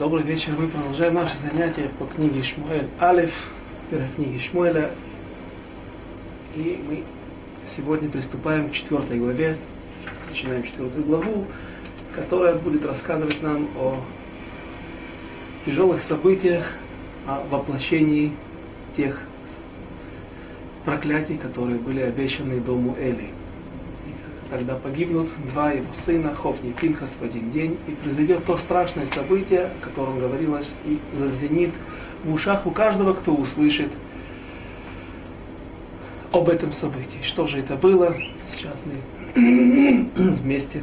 Добрый вечер. Мы продолжаем наше занятие по книге Шмуэль Алиф, первой книге Шмуэля. И мы сегодня приступаем к четвертой главе. Начинаем четвертую главу, которая будет рассказывать нам о тяжелых событиях, о воплощении тех проклятий, которые были обещаны дому Эли. Когда погибнут два его сына, Хофни и Пинхас в один день, и произойдет то страшное событие, о котором говорилось, и зазвенит в ушах у каждого, кто услышит об этом событии. Что же это было? Сейчас мы вместе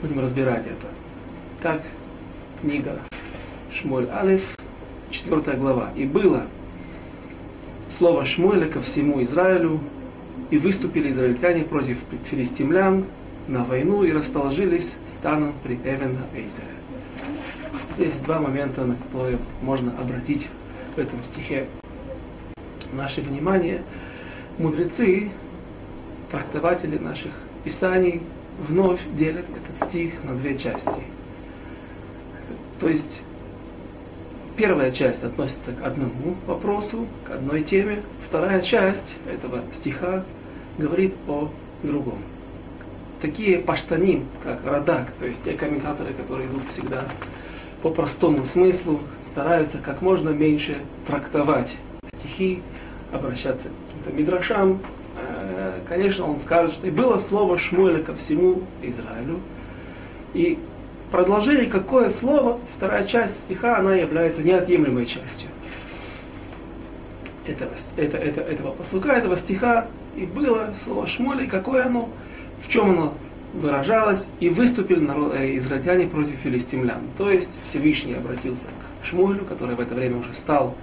будем разбирать это. Так, книга Шмоль Алиф, четвертая глава. И было слово Шмуэля ко всему Израилю, и выступили израильтяне против филистимлян на войну и расположились станом при Эвена Эйзере. Здесь два момента, на которые можно обратить в этом стихе наше внимание. Мудрецы, трактователи наших писаний вновь делят этот стих на две части. То есть первая часть относится к одному вопросу, к одной теме, вторая часть этого стиха говорит о другом. Такие паштаним, как Радак, то есть те комментаторы, которые идут всегда по простому смыслу, стараются как можно меньше трактовать стихи, обращаться к каким-то мидрашам. Э, конечно, он скажет, что и было слово Шмуэля ко всему Израилю. И продолжение, какое слово, вторая часть стиха, она является неотъемлемой частью этого, это, это, этого послуга, этого стиха, и было слово Шмоли, какое оно, в чем оно выражалось, и выступили народ, э, израильтяне против филистимлян. То есть Всевышний обратился к Шмуэлю, который в это время уже стал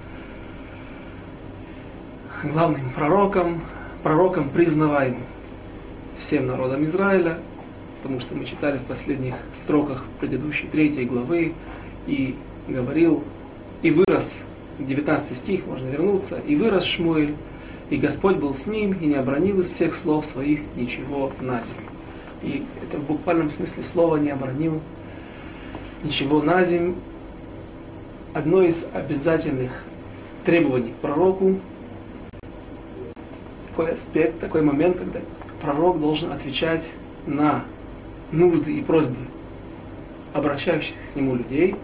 главным пророком, пророком признаваемым всем народам Израиля, потому что мы читали в последних строках предыдущей третьей главы, и говорил, и вырос 19 стих, можно вернуться. «И вырос Шмуэль, и Господь был с ним, и не обронил из всех слов своих ничего на землю». И это в буквальном смысле слова не обронил ничего на землю. Одно из обязательных требований к пророку, такой аспект, такой момент, когда пророк должен отвечать на нужды и просьбы обращающихся к нему людей.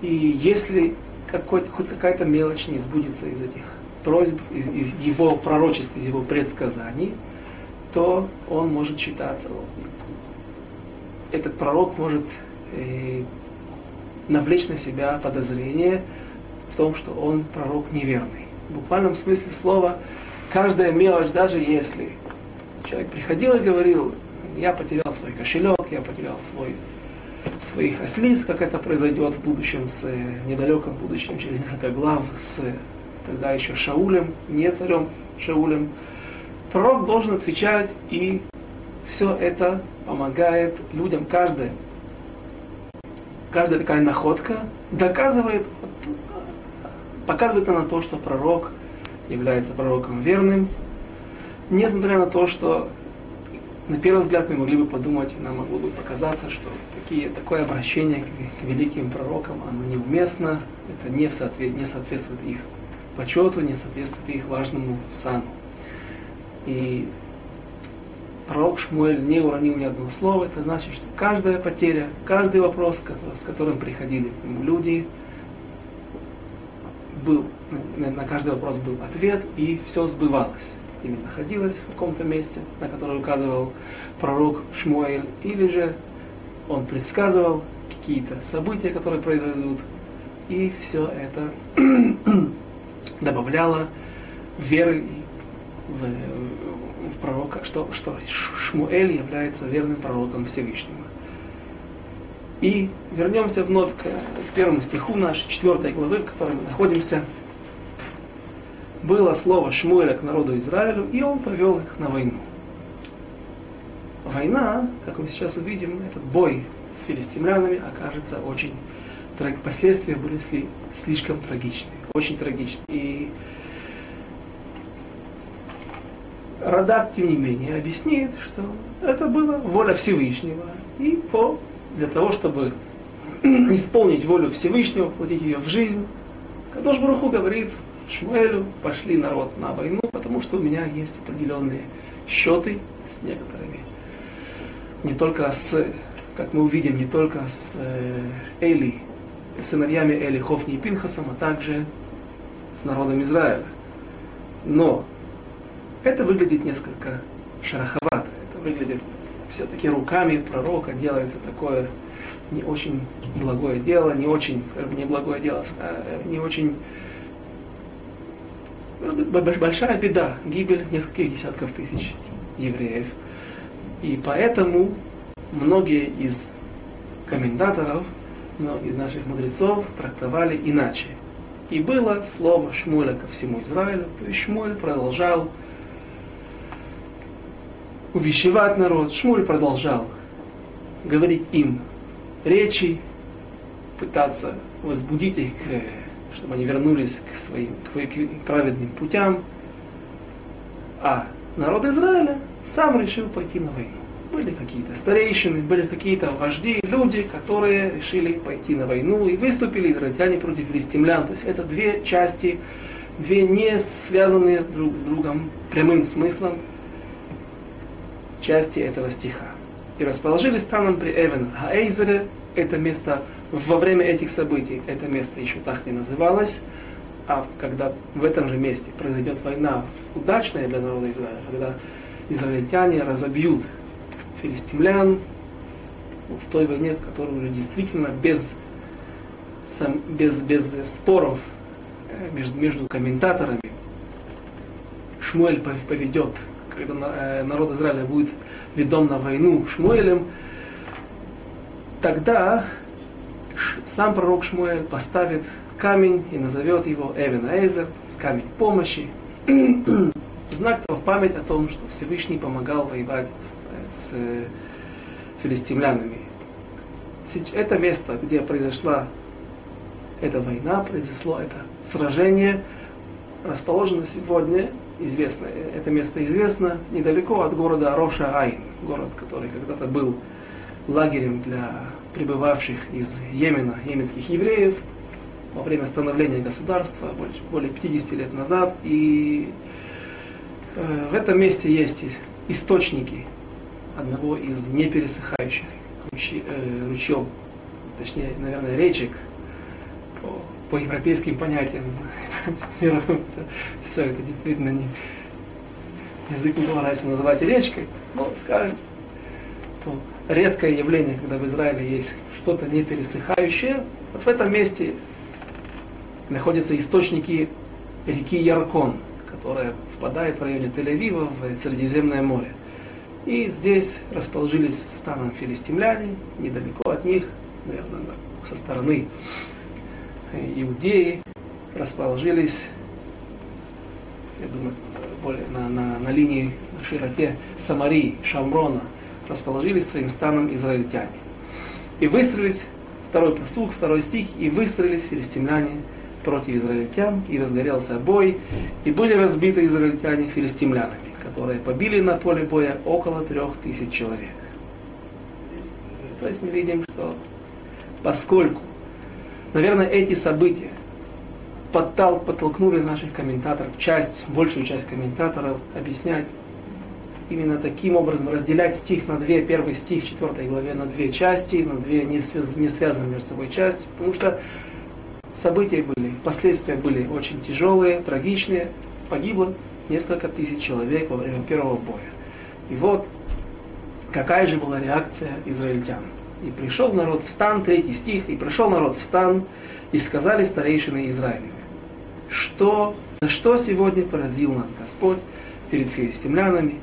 И если какой, хоть какая-то мелочь не сбудется из этих просьб, из его пророчеств, из его предсказаний, то он может считаться, этот пророк может э, навлечь на себя подозрение в том, что он пророк неверный. В буквальном смысле слова, каждая мелочь, даже если человек приходил и говорил, я потерял свой кошелек, я потерял свой своих ослиц, как это произойдет в будущем, с э, недалеком будущем, через несколько глав, с тогда еще Шаулем, не царем Шаулем. Пророк должен отвечать, и все это помогает людям, каждая, каждая такая находка доказывает, показывает на то, что пророк является пророком верным, несмотря на то, что на первый взгляд мы могли бы подумать, нам могло бы показаться, что такие, такое обращение к, к великим пророкам, оно неуместно, это не, соответ, не соответствует их почету, не соответствует их важному сану. И пророк Шмуэль не уронил ни одного слова, это значит, что каждая потеря, каждый вопрос, с которым приходили к нему люди, был, на, каждый вопрос был ответ, и все сбывалось или находилась в каком-то месте, на которое указывал пророк Шмуэль, или же он предсказывал какие-то события, которые произойдут, и все это добавляло веры в, в пророка, что, что Шмуэль является верным пророком Всевышнего. И вернемся вновь к, к первому стиху нашей четвертой главы, в которой мы находимся было слово Шмуэля к народу Израилю, и он повел их на войну. Война, как мы сейчас увидим, этот бой с филистимлянами окажется очень... Последствия были слишком трагичны, очень трагичны. И Радак, тем не менее, объяснит, что это была воля Всевышнего. И по, для того, чтобы исполнить волю Всевышнего, воплотить ее в жизнь, Кадош Баруху говорит Шмуэлю, пошли народ на войну, потому что у меня есть определенные счеты с некоторыми. Не только с, как мы увидим, не только с э, Эли, сыновьями Эли, Хофни и Пинхасом, а также с народом Израиля. Но это выглядит несколько шероховато. Это выглядит все-таки руками пророка делается такое не очень благое дело, не очень, скажем, не благое дело, а не очень большая беда, гибель нескольких десятков тысяч евреев. И поэтому многие из комментаторов, многие из наших мудрецов трактовали иначе. И было слово Шмуэля ко всему Израилю, то есть Шмуэль продолжал увещевать народ, Шмуль продолжал говорить им речи, пытаться возбудить их, чтобы они вернулись к своим к праведным путям. А народ Израиля сам решил пойти на войну. Были какие-то старейшины, были какие-то вожди, люди, которые решили пойти на войну и выступили израильтяне против филистимлян. То есть это две части, две не связанные друг с другом прямым смыслом части этого стиха и расположились станом при Эвен Хаэйзере. Это место во время этих событий, это место еще так не называлось, а когда в этом же месте произойдет война, удачная для народа Израиля, когда израильтяне разобьют филистимлян в той войне, которую уже действительно без, без, без споров э, между, между комментаторами Шмуэль поведет, когда э, народ Израиля будет ведом на войну Шмуэлем, тогда сам пророк Шмуэль поставит камень и назовет его Эвен Эйзер, камень помощи, знак в память о том, что Всевышний помогал воевать с, с филистимлянами. Это место, где произошла эта война, произошло это сражение, расположено сегодня известно, это место известно, недалеко от города Роша Айн, город, который когда-то был лагерем для прибывавших из Йемена, йеменских евреев, во время становления государства, более 50 лет назад. И э, в этом месте есть источники одного из непересыхающих ручьев, э, ручьев точнее, наверное, речек, по, по европейским понятиям, все это действительно не язык не поворачивается называть речкой, но скажем, то редкое явление, когда в Израиле есть что-то не пересыхающее, вот в этом месте находятся источники реки Яркон, которая впадает в районе Тель-Авива в Средиземное море. И здесь расположились станом филистимляне, недалеко от них, наверное, со стороны Иудеи, расположились, я думаю, более на, на, на линии на широте Самарии, Шамрона, расположились своим станом израильтяне. И выстроились, второй посуг, второй стих, и выстроились филистимляне против израильтян, и разгорелся бой, и были разбиты израильтяне филистимлянами, которые побили на поле боя около трех тысяч человек. То есть мы видим, что поскольку, наверное, эти события подтолкнули наших комментаторов, часть, большую часть комментаторов объяснять именно таким образом, разделять стих на две, первый стих четвертой главе на две части, на две не, связ, не связанные между собой части, потому что события были, последствия были очень тяжелые, трагичные, погибло несколько тысяч человек во время первого боя. И вот какая же была реакция израильтян. И пришел народ в стан, третий стих, и пришел народ в стан, и сказали старейшины Израиля что, за что сегодня поразил нас Господь перед филистимлянами.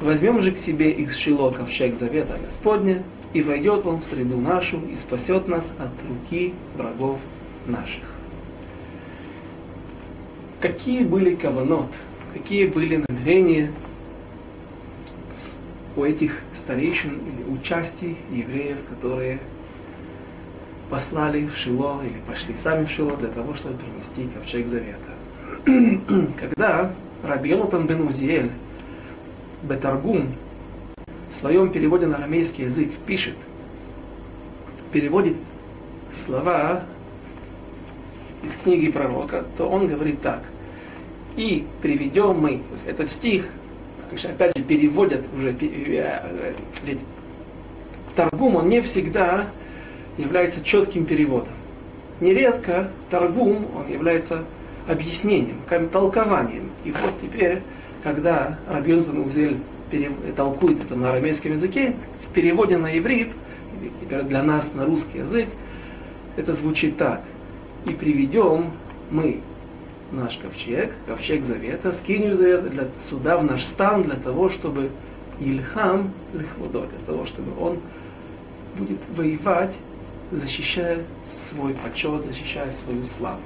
Возьмем же к себе из Шило ковчег завета Господня, и войдет он в среду нашу и спасет нас от руки врагов наших. Какие были каванот, какие были намерения у этих старейшин или участий евреев, которые послали в Шило или пошли сами в Шило для того, чтобы принести ковчег завета. Когда Раби Йонатан бен Узиэль Бетаргум в своем переводе на арамейский язык пишет, переводит слова из книги пророка, то он говорит так. И приведем мы, этот стих, опять же, переводят уже, э, ведь Таргум, он не всегда является четким переводом. Нередко Таргум, он является объяснением, толкованием. И вот теперь, когда Рабьон Узель толкует это на арамейском языке, в переводе на иврит, для нас на русский язык, это звучит так. И приведем мы наш ковчег, ковчег завета, скинию завета для, сюда, в наш стан, для того, чтобы Ильхам, лихвудо, для того, чтобы он будет воевать, защищая свой почет, защищая свою славу.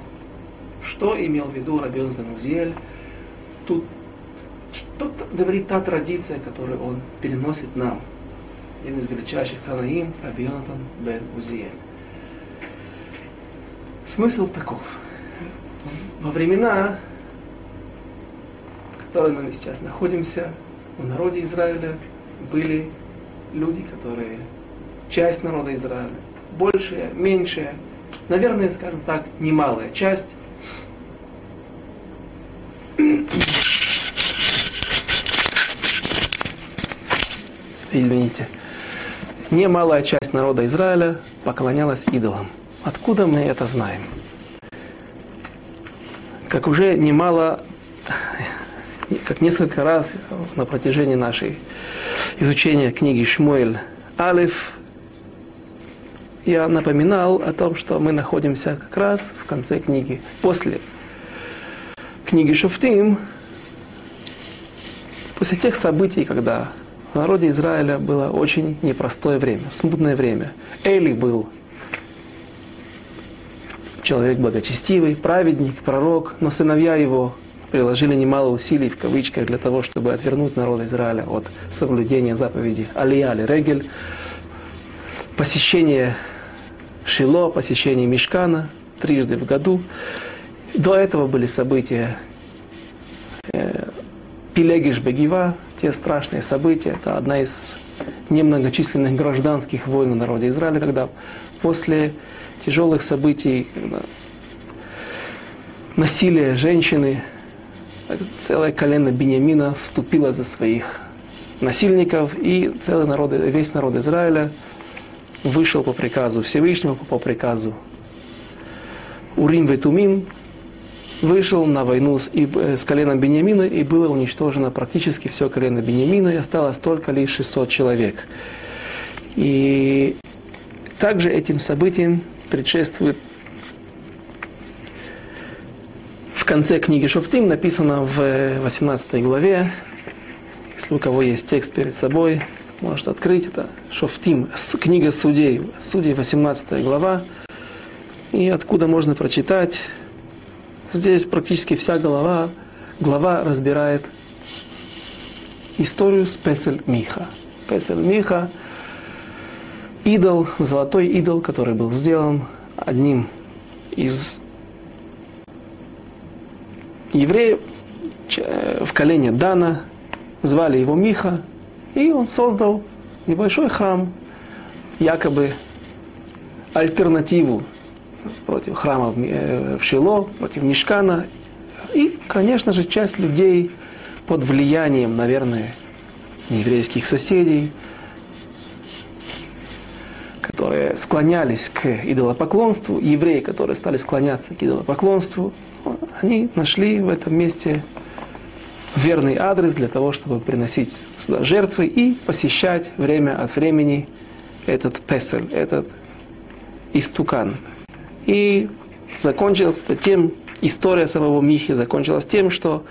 Что имел в виду Рабион Занузель? Тут что говорит та традиция, которую он переносит нам. Один из величайших Ханаим, Рабионатан бен Узиель. Смысл таков. Во времена, в которых мы сейчас находимся, в народе Израиля были люди, которые часть народа Израиля, большая, меньшая, наверное, скажем так, немалая часть. Извините. Немалая часть народа Израиля поклонялась идолам. Откуда мы это знаем? Как уже немало, как несколько раз на протяжении нашей изучения книги Шмуэль Алиф, я напоминал о том, что мы находимся как раз в конце книги. После книги Шуфтим, после тех событий, когда в народе Израиля было очень непростое время, смутное время. Эли был человек благочестивый, праведник, пророк, но сыновья его приложили немало усилий, в кавычках, для того, чтобы отвернуть народ Израиля от соблюдения заповеди Алия Регель, посещение Шило, посещение Мешкана трижды в году. До этого были события э, Пилегиш Бегива, те страшные события. Это одна из немногочисленных гражданских войн в народе Израиля, когда после тяжелых событий, когда насилие женщины, целое колено Бениамина вступило за своих насильников, и целый народ, весь народ Израиля вышел по приказу Всевышнего, по приказу Урим Ветумим, вышел на войну с, и, э, с коленом Бениамина, и было уничтожено практически все колено Бениамина, и осталось только лишь 600 человек. И также этим событиям предшествует в конце книги Шофтим написано в 18 главе, если у кого есть текст перед собой, может открыть, это Шофтим, книга Судей, Судей 18 глава, и откуда можно прочитать, здесь практически вся глава, глава разбирает историю с Песель Миха. Песель Миха – идол, золотой идол, который был сделан одним из евреев э, в колене Дана, звали его Миха, и он создал небольшой храм, якобы альтернативу против храма в Шило, против Нишкана. И, конечно же, часть людей под влиянием, наверное, еврейских соседей, которые склонялись к идолопоклонству, евреи, которые стали склоняться к идолопоклонству, они нашли в этом месте верный адрес для того, чтобы приносить сюда жертвы и посещать время от времени этот песель, этот истукан. И закончилось это тем, история самого Михи закончилась тем, что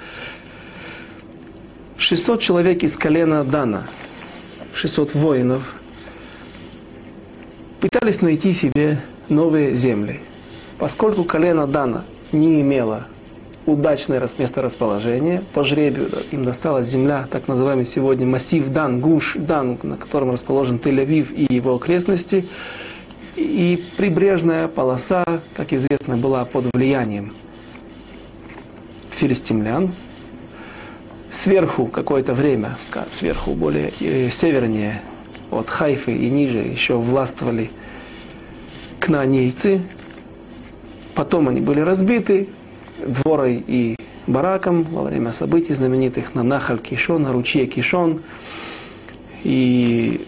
600 человек из колена Дана, 600 воинов, пытались найти себе новые земли. Поскольку колено Дана не имело удачное месторасположение. По жребию им досталась земля, так называемый сегодня массив Дан, Гуш Дан, на котором расположен Тель-Авив и его окрестности. И прибрежная полоса, как известно, была под влиянием филистимлян. Сверху какое-то время, сверху более э, севернее, от Хайфы и ниже еще властвовали кнанейцы, потом они были разбиты дворой и бараком во время событий знаменитых на Нахаль Кишон, на ручье Кишон. И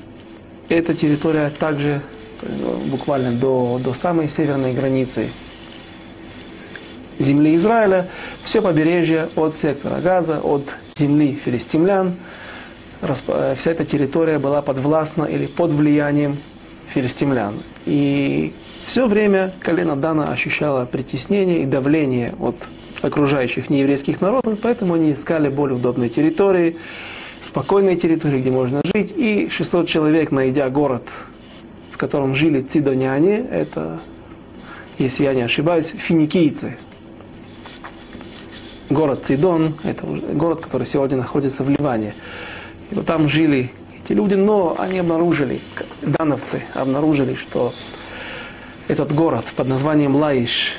эта территория также буквально до, до самой северной границы земли Израиля, все побережье от сектора Газа, от земли филистимлян, э, вся эта территория была подвластна или под влиянием филистимлян. И все время колено Дана ощущало притеснение и давление от окружающих нееврейских народов, поэтому они искали более удобные территории, спокойные территории, где можно жить. И 600 человек, найдя город, котором жили цидоняне, это, если я не ошибаюсь, финикийцы. Город Цидон, это город, который сегодня находится в Ливане. И вот там жили эти люди, но они обнаружили, дановцы обнаружили, что этот город под названием Лаиш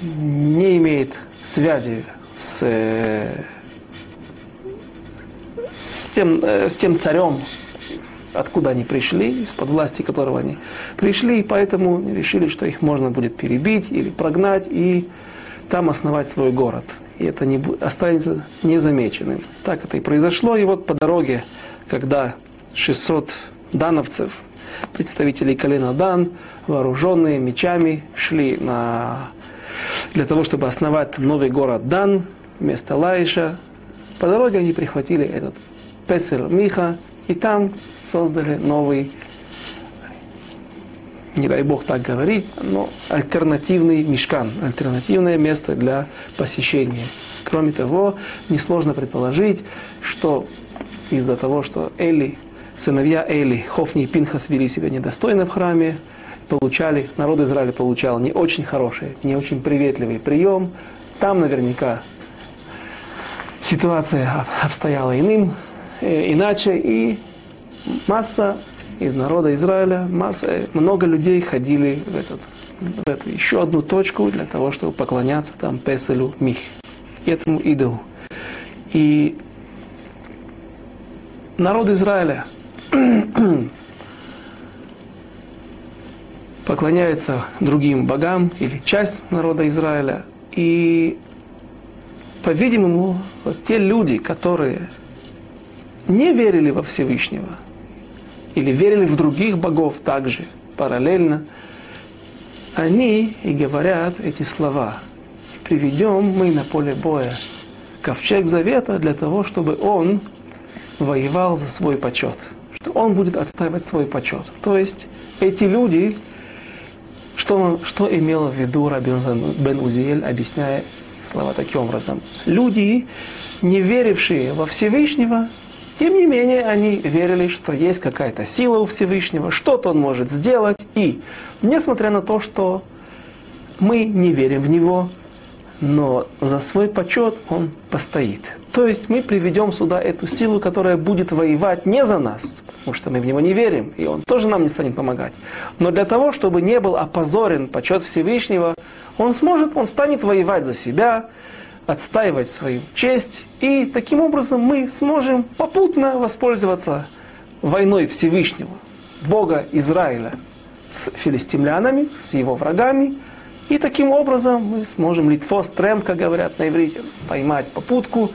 не имеет связи с, э, с, тем, э, с тем царем, откуда они пришли, из-под власти которого они пришли, и поэтому решили, что их можно будет перебить или прогнать и там основать свой город. И это не, останется незамеченным. Так это и произошло. И вот по дороге, когда 600 дановцев, представителей колена Дан, вооруженные мечами, шли на для того, чтобы основать новый город Дан, вместо Лаиша. По дороге они прихватили этот Песер Миха, и там создали новый, не дай бог так говорить, но альтернативный мешкан, альтернативное место для посещения. Кроме того, несложно предположить, что из-за того, что Эли, сыновья Эли, Хофни и Пинхас вели себя недостойно в храме, получали, народ Израиля получал не очень хороший, не очень приветливый прием. Там наверняка ситуация обстояла иным, иначе, и масса из народа Израиля, масса, э, много людей ходили в, этот, в эту еще одну точку для того, чтобы поклоняться там Песелю Мих, этому идолу. И народ Израиля поклоняется другим богам или часть народа Израиля. И, по-видимому, вот те люди, которые не верили во Всевышнего или верили в других богов также параллельно, они и говорят эти слова. Приведем мы на поле боя ковчег завета для того, чтобы он воевал за свой почет, что он будет отстаивать свой почет. То есть эти люди что, что имел в виду Рабин бен Узиэль, объясняя слова таким образом? Люди, не верившие во Всевышнего, тем не менее, они верили, что есть какая-то сила у Всевышнего, что-то он может сделать. И, несмотря на то, что мы не верим в него, но за свой почет он постоит. То есть мы приведем сюда эту силу, которая будет воевать не за нас, потому что мы в него не верим, и он тоже нам не станет помогать. Но для того, чтобы не был опозорен почет Всевышнего, он сможет, он станет воевать за себя, отстаивать свою честь, и таким образом мы сможем попутно воспользоваться войной Всевышнего, Бога Израиля, с филистимлянами, с его врагами, и таким образом мы сможем литфос трем, как говорят на иврите, поймать попутку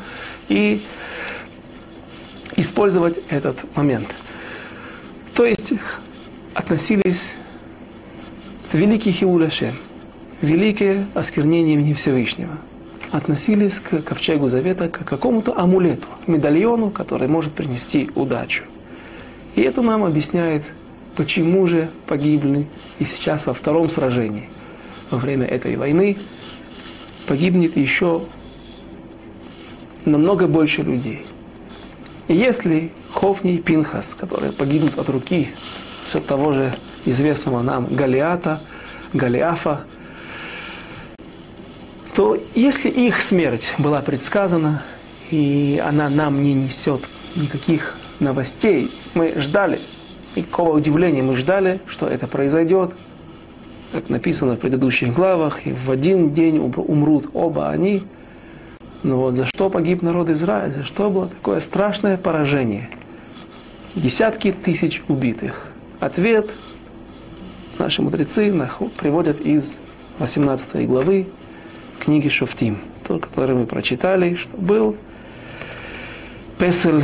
и использовать этот момент. То есть относились к великий Хиуляше, великое осквернение имени Всевышнего. Относились к ковчегу завета как к какому-то амулету, медальону, который может принести удачу. И это нам объясняет, почему же погибли и сейчас во втором сражении – во время этой войны погибнет еще намного больше людей. И если Хофни и Пинхас, которые погибнут от руки все того же известного нам Галиата, Галиафа, то если их смерть была предсказана, и она нам не несет никаких новостей, мы ждали, никакого удивления мы ждали, что это произойдет, как написано в предыдущих главах, и в один день умрут оба они. Но вот за что погиб народ Израиля, за что было такое страшное поражение? Десятки тысяч убитых. Ответ наши мудрецы приводят из 18 главы книги Шофтим, тот, который мы прочитали, что был. Песель,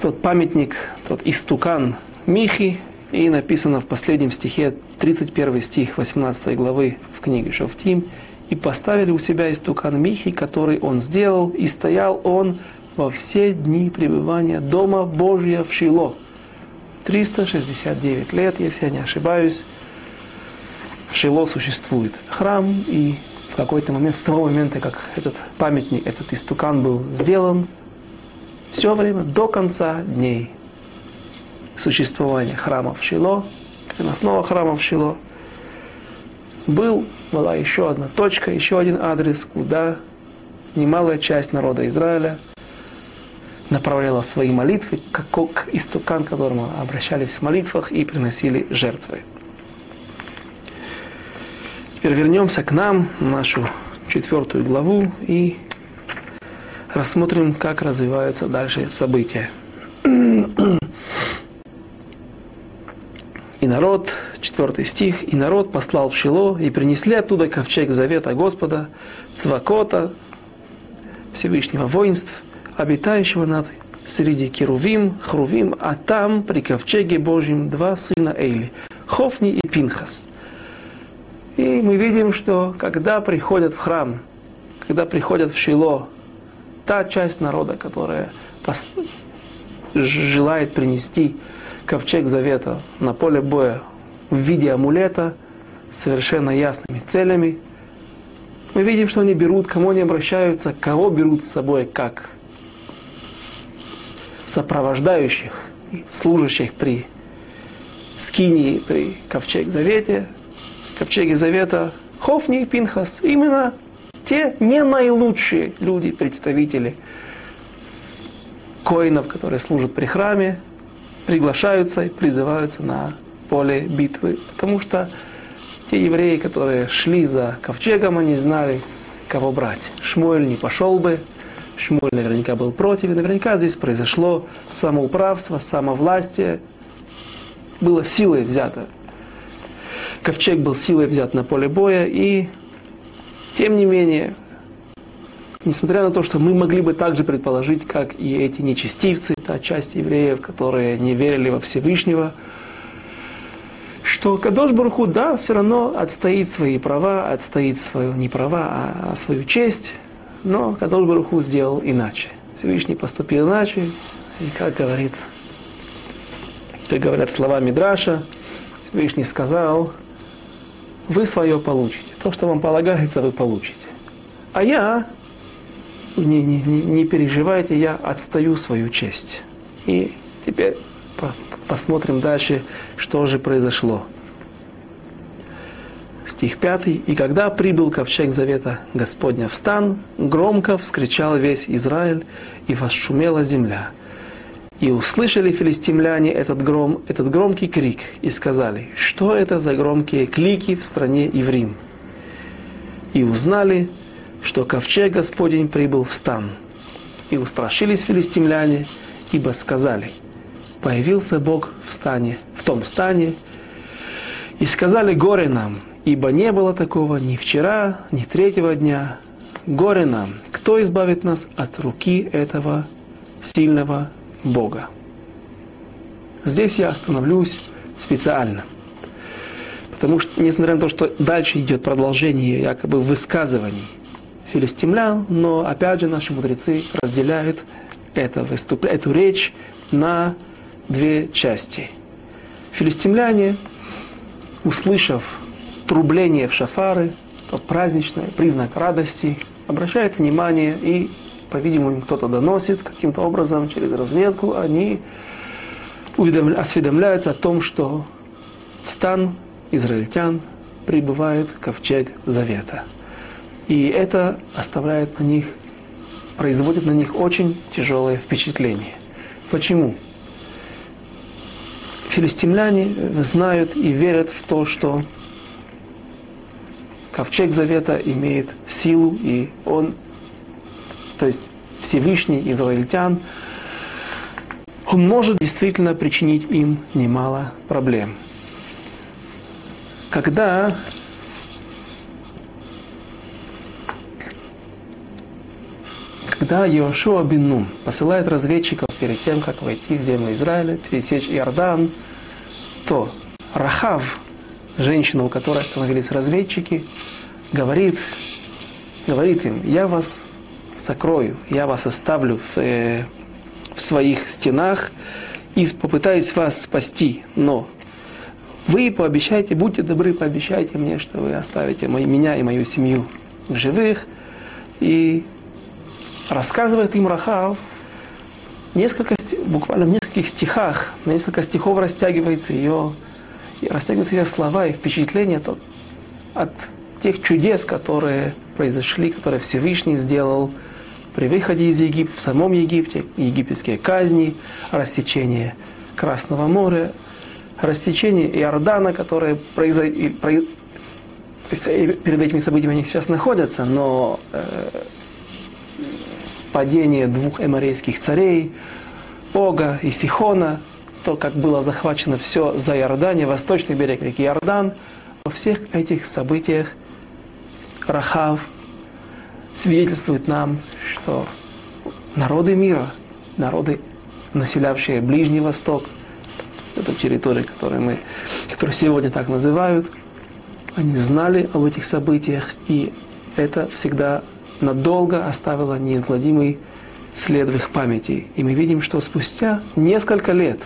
тот памятник, тот истукан Михи, и написано в последнем стихе, 31 стих 18 главы в книге Шофтим, «И поставили у себя истукан Михи, который он сделал, и стоял он во все дни пребывания Дома Божия в Шило». 369 лет, если я не ошибаюсь, в Шило существует храм, и какой-то момент, с того момента, как этот памятник, этот истукан был сделан, все время до конца дней существования храма в Шило, переносного храма в Шило, был, была еще одна точка, еще один адрес, куда немалая часть народа Израиля направляла свои молитвы, как к истукан, к которому обращались в молитвах и приносили жертвы. Теперь вернемся к нам, нашу четвертую главу, и рассмотрим, как развиваются дальше события. И народ, четвертый стих, и народ послал в Шило, и принесли оттуда ковчег завета Господа, Цвакота, Всевышнего воинств, обитающего над среди Керувим, Хрувим, а там при ковчеге Божьем два сына Эйли, Хофни и Пинхас. И мы видим, что когда приходят в храм, когда приходят в Шило, та часть народа, которая желает принести ковчег завета на поле боя в виде амулета, совершенно ясными целями. Мы видим, что они берут, кому они обращаются, кого берут с собой как сопровождающих, служащих при скинии, при ковчег завете, ковчеге завета Хофни и Пинхас. Именно те не наилучшие люди, представители коинов, которые служат при храме, приглашаются и призываются на поле битвы. Потому что те евреи, которые шли за ковчегом, они знали, кого брать. Шмуэль не пошел бы, Шмуэль наверняка был против, и наверняка здесь произошло самоуправство, самовластие, было силой взято. Ковчег был силой взят на поле боя, и тем не менее, Несмотря на то, что мы могли бы также предположить, как и эти нечестивцы, та часть евреев, которые не верили во Всевышнего, что Кадош Баруху, да, все равно отстоит свои права, отстоит свою не права, а, а свою честь, но Кадош Баруху сделал иначе. Всевышний поступил иначе, и как говорит, как говорят слова Мидраша, Всевышний сказал, вы свое получите. То, что вам полагается, вы получите. А я не, не, не переживайте, я отстаю свою честь. И теперь по, посмотрим дальше, что же произошло. Стих 5. «И когда прибыл ковчег завета Господня в стан, громко вскричал весь Израиль, и восшумела земля. И услышали филистимляне этот, гром, этот громкий крик, и сказали, что это за громкие клики в стране Иврим. И узнали, что ковчег Господень прибыл в стан. И устрашились филистимляне, ибо сказали, появился Бог в стане, в том стане, и сказали, горе нам, ибо не было такого ни вчера, ни третьего дня. Горе нам, кто избавит нас от руки этого сильного Бога. Здесь я остановлюсь специально. Потому что, несмотря на то, что дальше идет продолжение якобы высказываний филистимлян, но опять же наши мудрецы разделяют это выступ... эту речь на две части. Филистимляне, услышав трубление в шафары, то праздничное, признак радости, обращают внимание и, по-видимому, кто-то доносит каким-то образом через разведку, они осведомляются о том, что в стан израильтян прибывает ковчег завета. И это оставляет на них, производит на них очень тяжелое впечатление. Почему? Филистимляне знают и верят в то, что ковчег завета имеет силу, и он, то есть Всевышний израильтян, он может действительно причинить им немало проблем. когда когда Иошуа бин Нун посылает разведчиков перед тем, как войти в землю Израиля, пересечь Иордан, то Рахав, женщина, у которой остановились разведчики, говорит, говорит им, я вас сокрою, я вас оставлю в, э, в своих стенах и попытаюсь вас спасти, но вы пообещайте, будьте добры, пообещайте мне, что вы оставите меня и мою семью в живых. И рассказывает им Рахав, несколько, буквально в нескольких стихах, на несколько стихов растягивается ее, растягиваются ее слова и впечатления то, от тех чудес, которые произошли, которые Всевышний сделал при выходе из Египта, в самом Египте, египетские казни, растечение Красного моря, растечение Иордана, которое произо... перед этими событиями они сейчас находятся, но э, падение двух эморейских царей, Ога и Сихона, то, как было захвачено все за Иордане, восточный берег реки Иордан, во всех этих событиях Рахав свидетельствует нам, что народы мира, народы, населявшие Ближний Восток, эту территорию, которую мы, которую сегодня так называют, они знали об этих событиях, и это всегда надолго оставило неизгладимый след в их памяти. И мы видим, что спустя несколько лет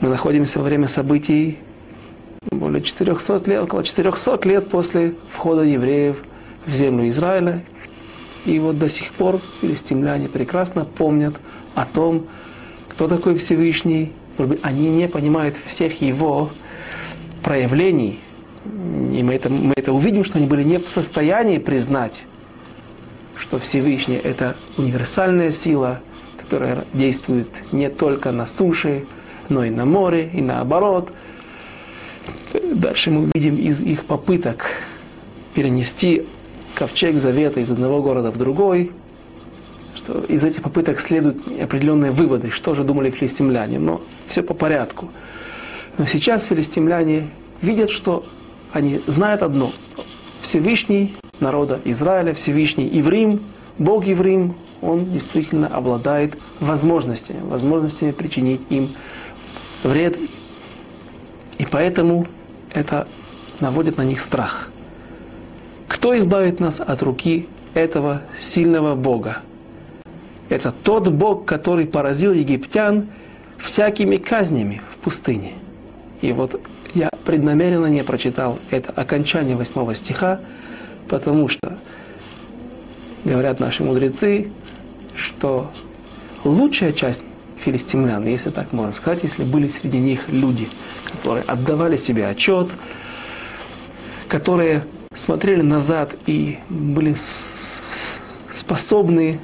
мы находимся во время событий более 400 лет, около 400 лет после входа евреев в землю Израиля. И вот до сих пор филистимляне прекрасно помнят о том, кто такой Всевышний. Они не понимают всех его проявлений, и мы это, мы это увидим, что они были не в состоянии признать, что Всевышний – это универсальная сила, которая действует не только на суше, но и на море, и наоборот. Дальше мы увидим из их попыток перенести ковчег завета из одного города в другой, что из этих попыток следуют определенные выводы, что же думали филистимляне. Но все по порядку. Но сейчас филистимляне видят, что они знают одно. Всевышний народа Израиля, Всевышний Иврим, Бог Иврим, он действительно обладает возможностями, возможностями причинить им вред. И поэтому это наводит на них страх. Кто избавит нас от руки этого сильного Бога? Это тот Бог, который поразил египтян всякими казнями в пустыне. И вот я преднамеренно не прочитал это окончание восьмого стиха, потому что говорят наши мудрецы, что лучшая часть филистимлян, если так можно сказать, если были среди них люди, которые отдавали себе отчет, которые смотрели назад и были способны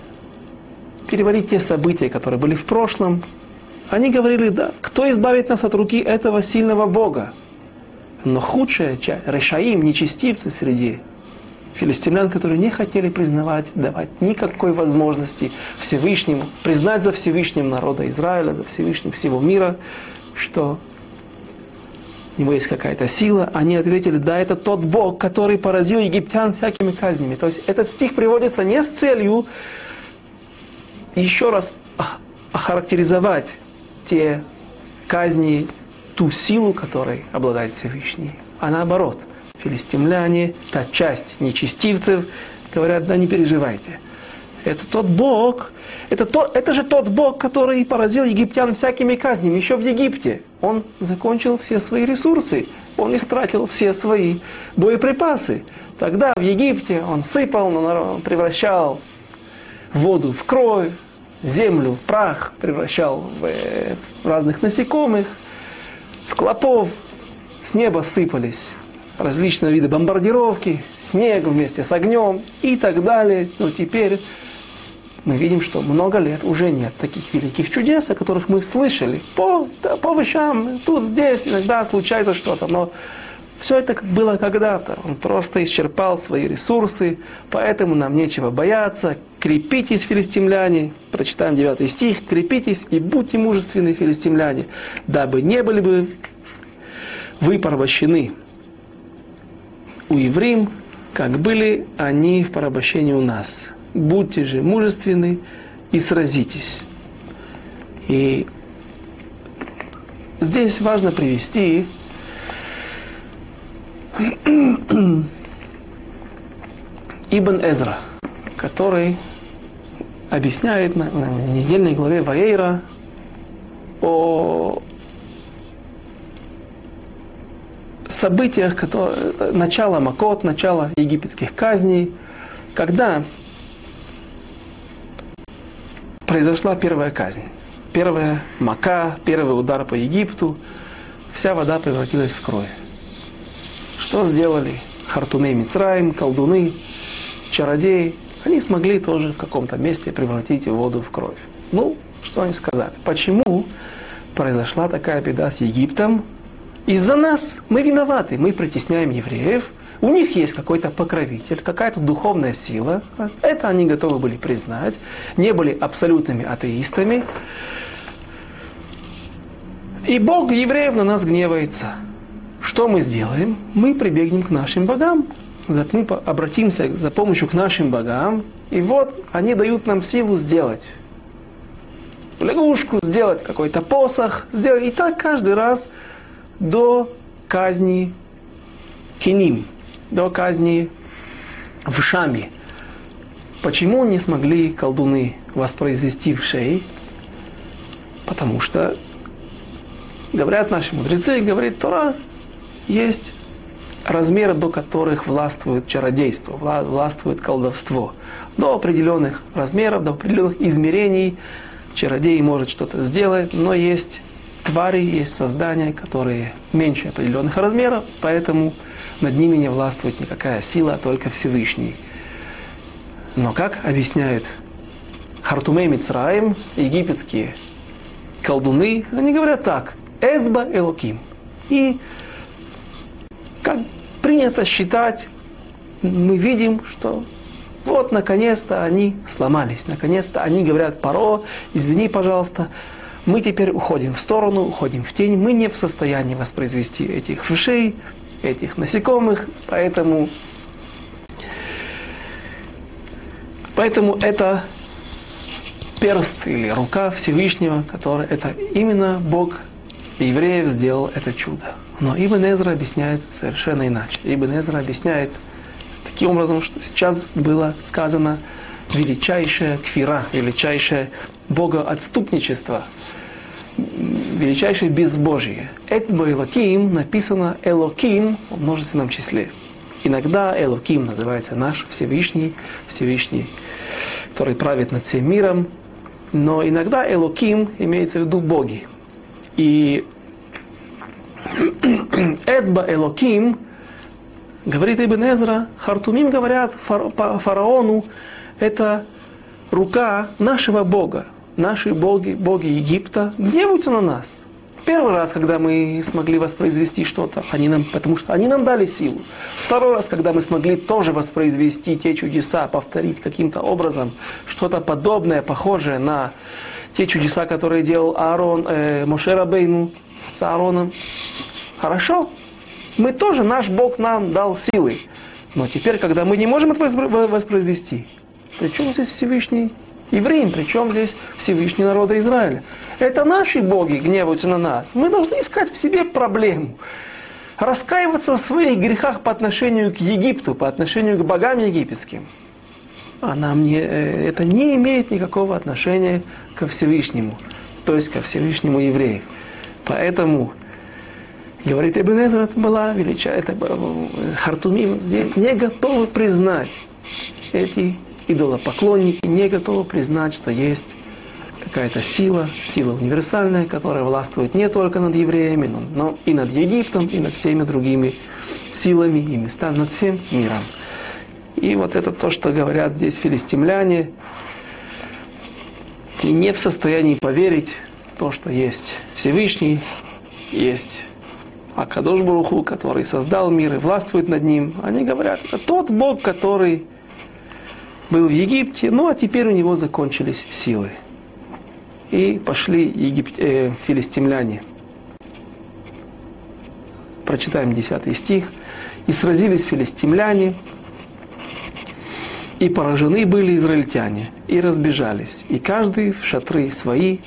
переварить те события, которые были в прошлом, они говорили, да, кто избавит нас от руки этого сильного Бога? Но худшая часть, решаим, нечестивцы среди филистимлян, которые не хотели признавать, давать никакой возможности Всевышнему, признать за Всевышним народа Израиля, за Всевышним всего мира, что у него есть какая-то сила, они ответили, да, это тот Бог, который поразил египтян всякими казнями. То есть этот стих приводится не с целью еще раз охарактеризовать те казни, ту силу, которой обладает Всевышний. А наоборот, филистимляне, та часть нечестивцев, говорят, да не переживайте. Это тот Бог, это, то, это же тот Бог, который поразил египтян всякими казнями еще в Египте. Он закончил все свои ресурсы, он истратил все свои боеприпасы. Тогда в Египте он сыпал, превращал воду в кровь, землю в прах, превращал в, э, в разных насекомых, в клопов. С неба сыпались различные виды бомбардировки, снег вместе с огнем и так далее. Но теперь мы видим, что много лет уже нет таких великих чудес, о которых мы слышали. По, по вещам, тут, здесь, иногда случается что-то, но все это было когда-то. Он просто исчерпал свои ресурсы, поэтому нам нечего бояться. Крепитесь, филистимляне. Прочитаем 9 стих. Крепитесь и будьте мужественны, филистимляне, дабы не были бы вы порабощены у евреев, как были они в порабощении у нас. Будьте же мужественны и сразитесь. И здесь важно привести Ибн Эзра, который объясняет на, на недельной главе Ваейра о событиях, которые, начало Макот, начало египетских казней, когда произошла первая казнь. Первая мака, первый удар по Египту, вся вода превратилась в кровь. Что сделали Хартуны Мицраим, колдуны, чародеи? Они смогли тоже в каком-то месте превратить воду в кровь. Ну, что они сказали? Почему произошла такая беда с Египтом? Из-за нас мы виноваты, мы притесняем евреев, у них есть какой-то покровитель, какая-то духовная сила. Это они готовы были признать. Не были абсолютными атеистами. И Бог евреев на нас гневается. Что мы сделаем? Мы прибегнем к нашим богам. Мы обратимся за помощью к нашим богам. И вот они дают нам силу сделать лягушку, сделать какой-то посох, сделать. И так каждый раз до казни Киним, до казни в Шаме. Почему не смогли колдуны воспроизвести в шее? Потому что, говорят наши мудрецы, говорит Тора, есть размеры, до которых властвует чародейство, властвует колдовство. До определенных размеров, до определенных измерений чародей может что-то сделать, но есть твари, есть создания, которые меньше определенных размеров, поэтому над ними не властвует никакая сила, а только Всевышний. Но как объясняют Хартумей Мицраим, египетские колдуны, они говорят так, Эцба Элоким. И как принято считать, мы видим, что вот наконец-то они сломались, наконец-то они говорят, Паро, извини, пожалуйста, мы теперь уходим в сторону, уходим в тень, мы не в состоянии воспроизвести этих вшей, этих насекомых, поэтому, поэтому это перст или рука Всевышнего, который это именно Бог евреев сделал это чудо. Но Ибн Эзра объясняет совершенно иначе. Ибн Эзра объясняет таким образом, что сейчас было сказано величайшее кфира, величайшее богоотступничество, величайшее безбожие. Эцба Элоким написано Элоким в множественном числе. Иногда Элоким называется наш Всевышний, Всевышний, который правит над всем миром, но иногда Элоким имеется в виду боги. И Эцба Элоким, говорит Ибн Эзра, Хартумим говорят фараону, это рука нашего Бога. Наши боги, боги Египта гневаются на нас. Первый раз, когда мы смогли воспроизвести что-то, они нам, потому что они нам дали силу. Второй раз, когда мы смогли тоже воспроизвести те чудеса, повторить каким-то образом что-то подобное, похожее на те чудеса, которые делал Аарон, э, Мошера Бейну с Аароном. Хорошо, мы тоже, наш Бог нам дал силы. Но теперь, когда мы не можем это воспроизвести, причем здесь Всевышний евреям, причем здесь Всевышний народа Израиля? Это наши боги гневаются на нас. Мы должны искать в себе проблему. Раскаиваться в своих грехах по отношению к Египту, по отношению к богам египетским. А нам не, э, это не имеет никакого отношения ко Всевышнему, то есть ко Всевышнему евреев. Поэтому Говорит, Ибн Эзра это была величая, это Хартумим здесь не готовы признать эти идолопоклонники, не готовы признать, что есть какая-то сила, сила универсальная, которая властвует не только над евреями, но, но и над Египтом, и над всеми другими силами и местами, над всем миром. И вот это то, что говорят здесь филистимляне, и не в состоянии поверить то, что есть Всевышний, есть а Кадош Баруху, который создал мир и властвует над ним, они говорят, это тот Бог, который был в Египте, ну а теперь у него закончились силы. И пошли егип... э, филистимляне прочитаем 10 стих. «И сразились филистимляне, и поражены были израильтяне, и разбежались, и каждый в шатры свои,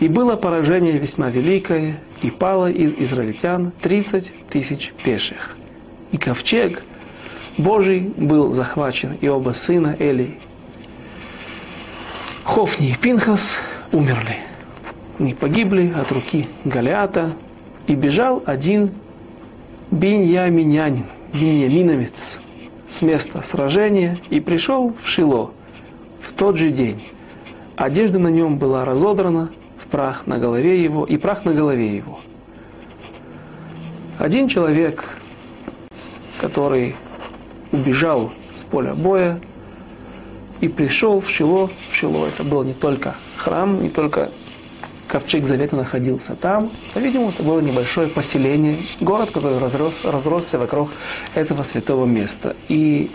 и было поражение весьма великое, и пало из израильтян тридцать тысяч пеших. И ковчег Божий был захвачен, и оба сына Эли, Хофни и Пинхас, умерли. Они погибли от руки Галиата, и бежал один биньяминянин, биньяминовец, с места сражения и пришел в Шило в тот же день. Одежда на нем была разодрана, в прах на голове его и прах на голове его. Один человек, который убежал с поля боя и пришел в Шило. В Шило это был не только храм, не только ковчег Завета находился там. По-видимому, это было небольшое поселение, город, который разрос, разросся вокруг этого святого места. И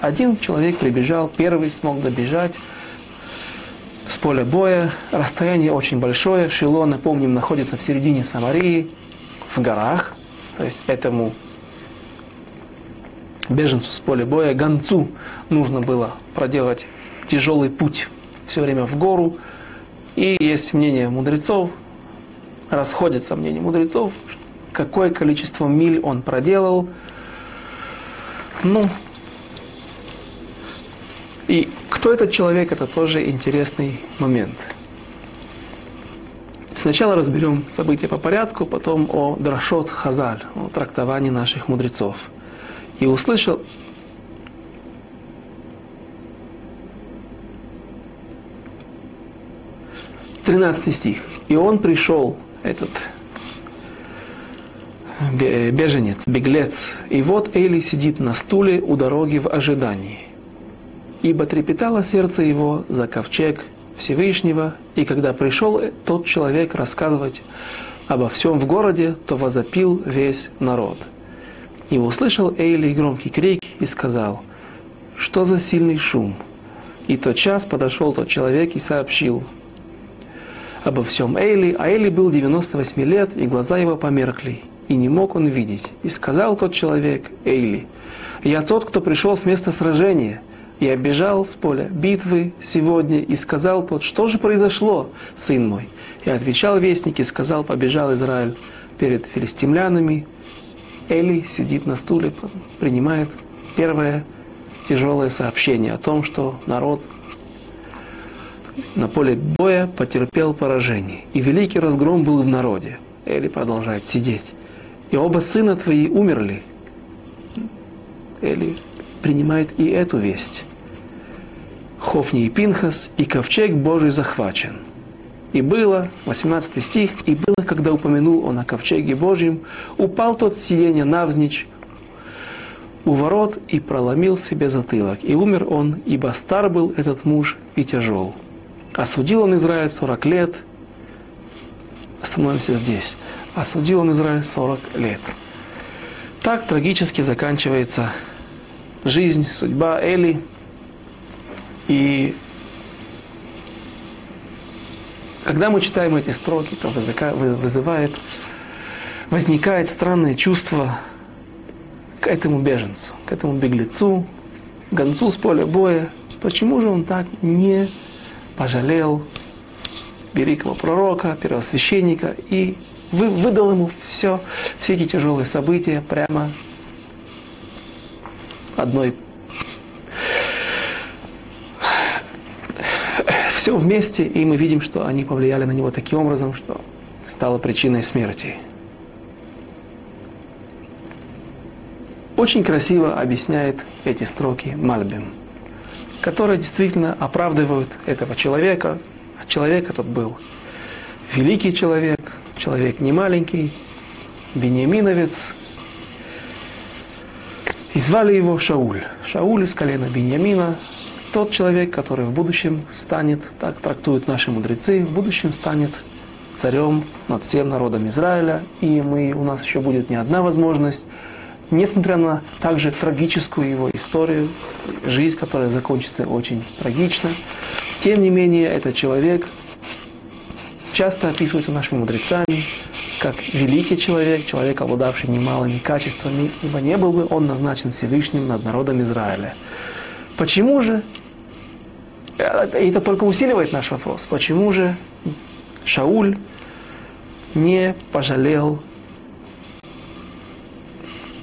один человек прибежал, первый смог добежать с поля боя. Расстояние очень большое. Шило, напомним, находится в середине Самарии, в горах. То есть этому беженцу с поля боя, гонцу, нужно было проделать тяжелый путь все время в гору, и есть мнение мудрецов, расходятся мнения мудрецов, какое количество миль он проделал. Ну, и кто этот человек, это тоже интересный момент. Сначала разберем события по порядку, потом о Драшот Хазаль, о трактовании наших мудрецов. И услышал 13 стих. И он пришел, этот беженец, беглец, и вот Эли сидит на стуле у дороги в ожидании. Ибо трепетало сердце его за ковчег Всевышнего, и когда пришел тот человек рассказывать обо всем в городе, то возопил весь народ. И услышал Эйли громкий крик и сказал, что за сильный шум. И тот час подошел тот человек и сообщил, обо всем Эйли, а Эйли был 98 лет, и глаза его померкли, и не мог он видеть. И сказал тот человек Эйли, «Я тот, кто пришел с места сражения, я бежал с поля битвы сегодня, и сказал тот, что же произошло, сын мой?» И отвечал вестник, и сказал, побежал Израиль перед филистимлянами. Эли сидит на стуле, принимает первое тяжелое сообщение о том, что народ на поле боя потерпел поражение, и великий разгром был в народе. Эли продолжает сидеть. И оба сына твои умерли. Эли принимает и эту весть. Хофни и Пинхас, и ковчег Божий захвачен. И было, 18 стих, и было, когда упомянул он о ковчеге Божьем, упал тот сиденье навзничь у ворот и проломил себе затылок. И умер он, ибо стар был этот муж и тяжел. Осудил он Израиль 40 лет. Остановимся здесь. Осудил он Израиль 40 лет. Так трагически заканчивается жизнь, судьба Эли. И когда мы читаем эти строки, то вызывает, возникает странное чувство к этому беженцу, к этому беглецу, гонцу с поля боя. Почему же он так не пожалел великого пророка, первосвященника и вы, выдал ему все, все эти тяжелые события прямо одной все вместе, и мы видим, что они повлияли на него таким образом, что стало причиной смерти. Очень красиво объясняет эти строки Мальбим которые действительно оправдывают этого человека. А человек этот был великий человек, человек не маленький, Бениаминовец. И звали его Шауль. Шауль из колена Бениамина, тот человек, который в будущем станет, так трактуют наши мудрецы, в будущем станет царем над всем народом Израиля, и мы, у нас еще будет не одна возможность несмотря на также трагическую его историю, жизнь, которая закончится очень трагично, тем не менее этот человек часто описывается нашими мудрецами как великий человек, человек, обладавший немалыми качествами, ибо не был бы он назначен Всевышним над народом Израиля. Почему же, это только усиливает наш вопрос, почему же Шауль не пожалел,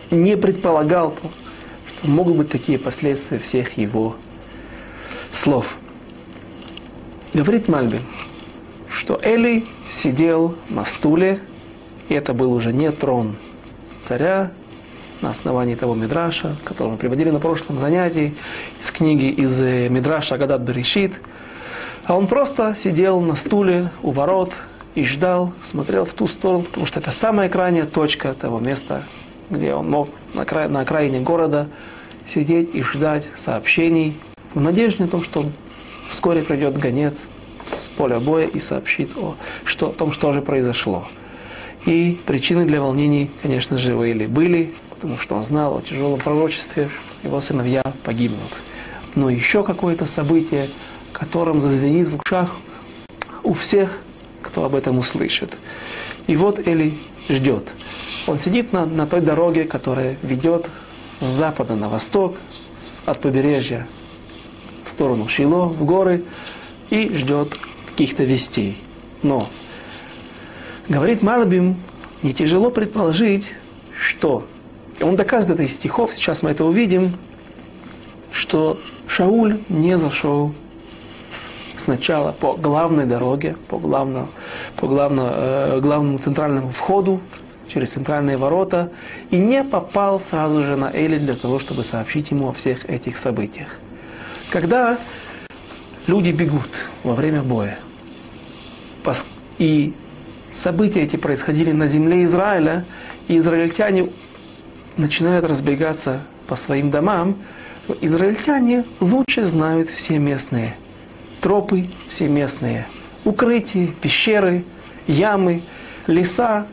не предполагал, что могут быть такие последствия всех его слов. Говорит Мальбин, что Эли сидел на стуле, и это был уже не трон царя, на основании того Мидраша, который мы приводили на прошлом занятии, из книги из э, Мидраша Агадат Берешит, а он просто сидел на стуле у ворот и ждал, смотрел в ту сторону, потому что это самая крайняя точка того места, где он мог на, край, на окраине города сидеть и ждать сообщений в надежде на том, что вскоре придет гонец с поля боя и сообщит о, что, о том, что же произошло. И причины для волнений, конечно же, были, были, потому что он знал о тяжелом пророчестве, его сыновья погибнут. Но еще какое-то событие, которым зазвенит в ушах у всех, кто об этом услышит. И вот Эли ждет. Он сидит на, на той дороге, которая ведет с запада на восток, от побережья в сторону Шило, в горы, и ждет каких-то вестей. Но, говорит Малбим, не тяжело предположить, что, он доказывает это из стихов, сейчас мы это увидим, что Шауль не зашел сначала по главной дороге, по, главному, по главному, э, главному центральному входу, через центральные ворота, и не попал сразу же на Эли для того, чтобы сообщить ему о всех этих событиях. Когда люди бегут во время боя, и события эти происходили на земле Израиля, и израильтяне начинают разбегаться по своим домам, израильтяне лучше знают все местные. Тропы, все местные. Укрытия, пещеры, ямы, леса,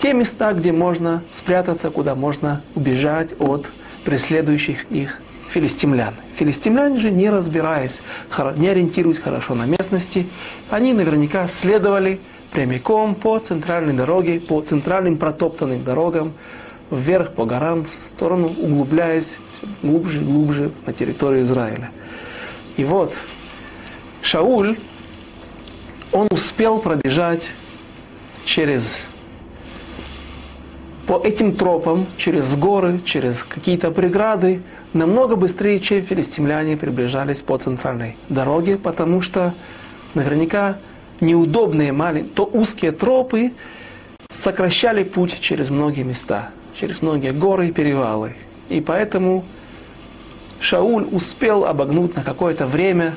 те места, где можно спрятаться, куда можно убежать от преследующих их филистимлян. Филистимляне же, не разбираясь, не ориентируясь хорошо на местности, они наверняка следовали прямиком по центральной дороге, по центральным протоптанным дорогам, вверх по горам, в сторону, углубляясь глубже и глубже на территорию Израиля. И вот Шауль, он успел пробежать через по этим тропам, через горы, через какие-то преграды, намного быстрее, чем филистимляне приближались по центральной дороге, потому что наверняка неудобные маленькие, то узкие тропы сокращали путь через многие места, через многие горы и перевалы. И поэтому Шауль успел обогнуть на какое-то время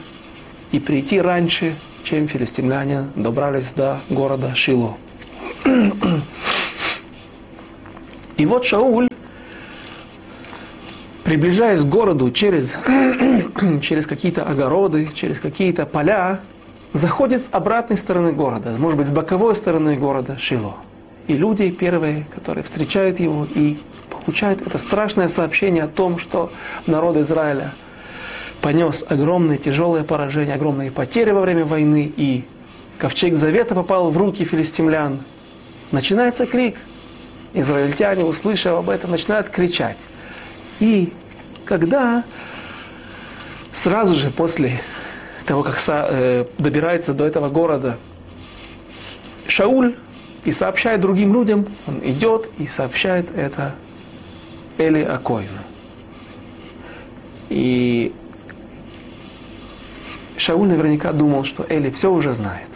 и прийти раньше, чем филистимляне добрались до города Шило. И вот Шауль, приближаясь к городу через, через какие-то огороды, через какие-то поля, заходит с обратной стороны города, может быть, с боковой стороны города Шило. И люди первые, которые встречают его и получают это страшное сообщение о том, что народ Израиля понес огромное тяжелое поражение, огромные потери во время войны, и ковчег Завета попал в руки филистимлян. Начинается крик – израильтяне, услышав об этом, начинают кричать. И когда сразу же после того, как э, добирается до этого города Шауль и сообщает другим людям, он идет и сообщает это Эли Акоину. И Шауль наверняка думал, что Эли все уже знает